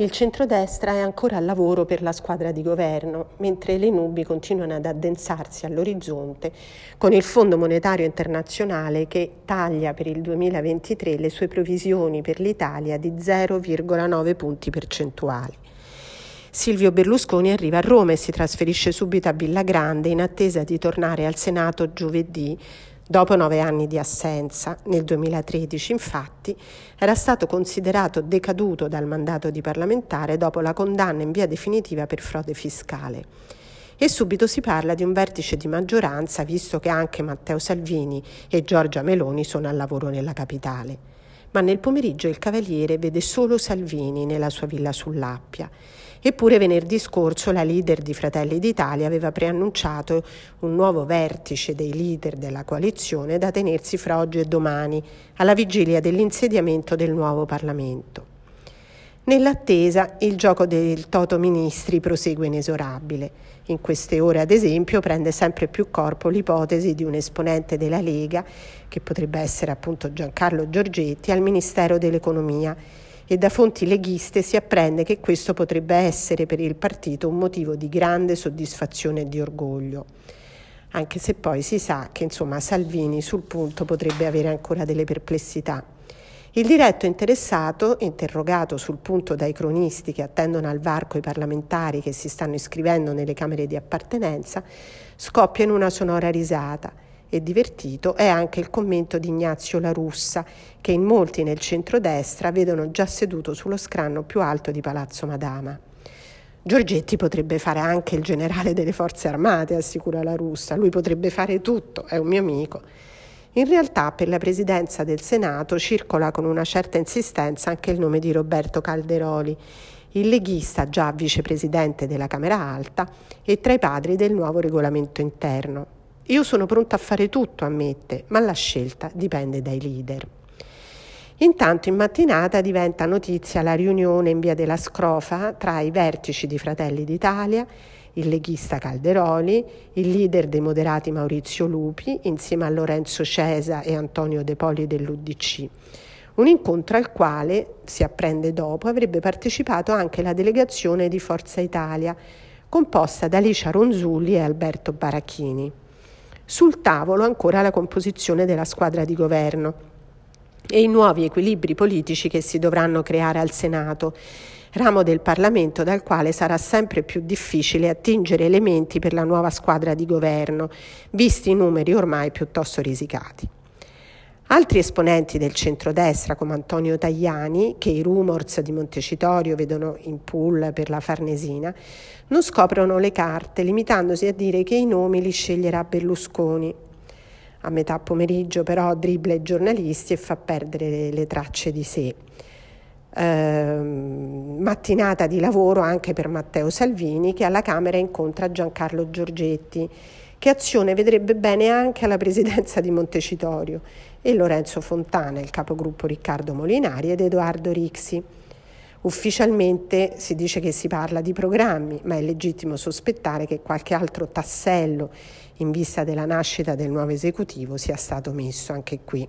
Il centrodestra è ancora al lavoro per la squadra di governo, mentre le nubi continuano ad addensarsi all'orizzonte con il Fondo Monetario Internazionale che taglia per il 2023 le sue provvisioni per l'Italia di 0,9 punti percentuali. Silvio Berlusconi arriva a Roma e si trasferisce subito a Villa Grande in attesa di tornare al Senato giovedì Dopo nove anni di assenza, nel 2013 infatti, era stato considerato decaduto dal mandato di parlamentare dopo la condanna in via definitiva per frode fiscale. E subito si parla di un vertice di maggioranza, visto che anche Matteo Salvini e Giorgia Meloni sono al lavoro nella capitale. Ma nel pomeriggio il Cavaliere vede solo Salvini nella sua villa sull'Appia Eppure venerdì scorso la leader di Fratelli d'Italia aveva preannunciato un nuovo vertice dei leader della coalizione da tenersi fra oggi e domani, alla vigilia dell'insediamento del nuovo Parlamento. Nell'attesa il gioco del Toto Ministri prosegue inesorabile. In queste ore, ad esempio, prende sempre più corpo l'ipotesi di un esponente della Lega, che potrebbe essere appunto Giancarlo Giorgetti, al Ministero dell'Economia e da fonti leghiste si apprende che questo potrebbe essere per il partito un motivo di grande soddisfazione e di orgoglio. Anche se poi si sa che insomma Salvini sul punto potrebbe avere ancora delle perplessità. Il diretto interessato, interrogato sul punto dai cronisti che attendono al varco i parlamentari che si stanno iscrivendo nelle camere di appartenenza, scoppia in una sonora risata e divertito è anche il commento di Ignazio La Russa, che in molti nel centrodestra vedono già seduto sullo scranno più alto di Palazzo Madama. Giorgetti potrebbe fare anche il generale delle forze armate, assicura La Russa, lui potrebbe fare tutto, è un mio amico. In realtà per la presidenza del Senato circola con una certa insistenza anche il nome di Roberto Calderoli, il leghista già vicepresidente della Camera Alta e tra i padri del nuovo regolamento interno. Io sono pronta a fare tutto, ammette, ma la scelta dipende dai leader. Intanto in mattinata diventa notizia la riunione in via della Scrofa tra i vertici di Fratelli d'Italia, il leghista Calderoli, il leader dei moderati Maurizio Lupi, insieme a Lorenzo Cesa e Antonio De Poli dell'UDC. Un incontro al quale, si apprende dopo, avrebbe partecipato anche la delegazione di Forza Italia, composta da Licia Ronzulli e Alberto Baracchini. Sul tavolo ancora la composizione della squadra di governo e i nuovi equilibri politici che si dovranno creare al Senato, ramo del Parlamento dal quale sarà sempre più difficile attingere elementi per la nuova squadra di governo, visti i numeri ormai piuttosto risicati. Altri esponenti del centrodestra, come Antonio Tajani, che i rumors di Montecitorio vedono in pool per la Farnesina, non scoprono le carte, limitandosi a dire che i nomi li sceglierà Berlusconi. A metà pomeriggio però dribbla i giornalisti e fa perdere le tracce di sé. Eh, mattinata di lavoro anche per Matteo Salvini che alla Camera incontra Giancarlo Giorgetti che azione vedrebbe bene anche alla presidenza di Montecitorio e Lorenzo Fontana, il capogruppo Riccardo Molinari ed Edoardo Rixi. Ufficialmente si dice che si parla di programmi, ma è legittimo sospettare che qualche altro tassello in vista della nascita del nuovo esecutivo sia stato messo anche qui.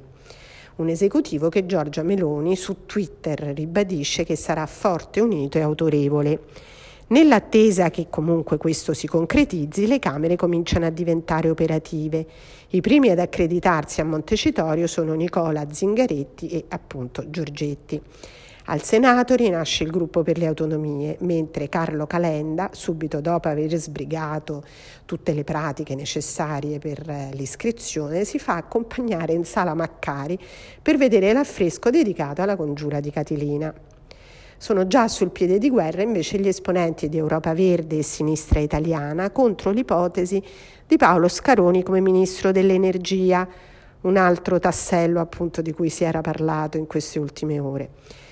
Un esecutivo che Giorgia Meloni su Twitter ribadisce che sarà forte, unito e autorevole. Nell'attesa che comunque questo si concretizzi, le Camere cominciano a diventare operative. I primi ad accreditarsi a Montecitorio sono Nicola Zingaretti e appunto Giorgetti. Al Senato rinasce il gruppo per le autonomie, mentre Carlo Calenda, subito dopo aver sbrigato tutte le pratiche necessarie per eh, l'iscrizione, si fa accompagnare in sala Maccari per vedere l'affresco dedicato alla congiura di Catilina. Sono già sul piede di guerra invece gli esponenti di Europa Verde e Sinistra Italiana contro l'ipotesi di Paolo Scaroni come ministro dell'energia, un altro tassello appunto di cui si era parlato in queste ultime ore.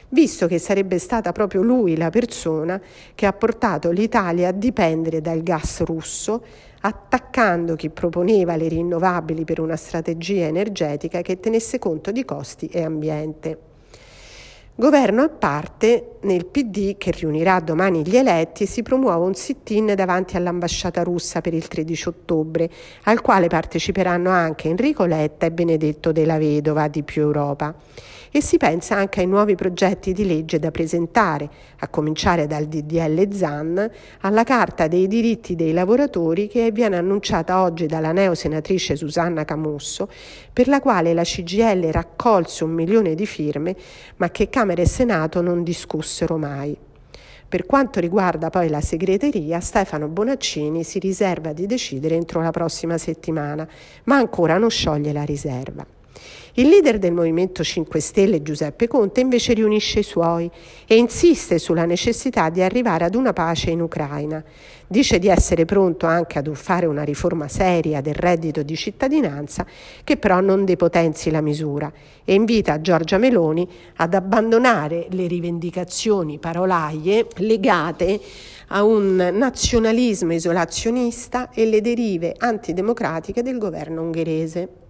Visto che sarebbe stata proprio lui la persona che ha portato l'Italia a dipendere dal gas russo, attaccando chi proponeva le rinnovabili per una strategia energetica che tenesse conto di costi e ambiente. Governo a parte, nel PD che riunirà domani gli eletti si promuove un sit-in davanti all'ambasciata russa per il 13 ottobre, al quale parteciperanno anche Enrico Letta e Benedetto della Vedova di Più Europa. E si pensa anche ai nuovi progetti di legge da presentare, a cominciare dal DDL ZAN alla Carta dei diritti dei lavoratori che viene annunciata oggi dalla neosenatrice Susanna Camusso, per la quale la CGL raccolse un milione di firme, ma che Camera e Senato non discussero mai. Per quanto riguarda poi la segreteria, Stefano Bonaccini si riserva di decidere entro la prossima settimana, ma ancora non scioglie la riserva. Il leader del Movimento 5 Stelle, Giuseppe Conte, invece riunisce i suoi e insiste sulla necessità di arrivare ad una pace in Ucraina. Dice di essere pronto anche ad fare una riforma seria del reddito di cittadinanza che però non depotenzi la misura e invita Giorgia Meloni ad abbandonare le rivendicazioni parolaie legate a un nazionalismo isolazionista e le derive antidemocratiche del governo ungherese.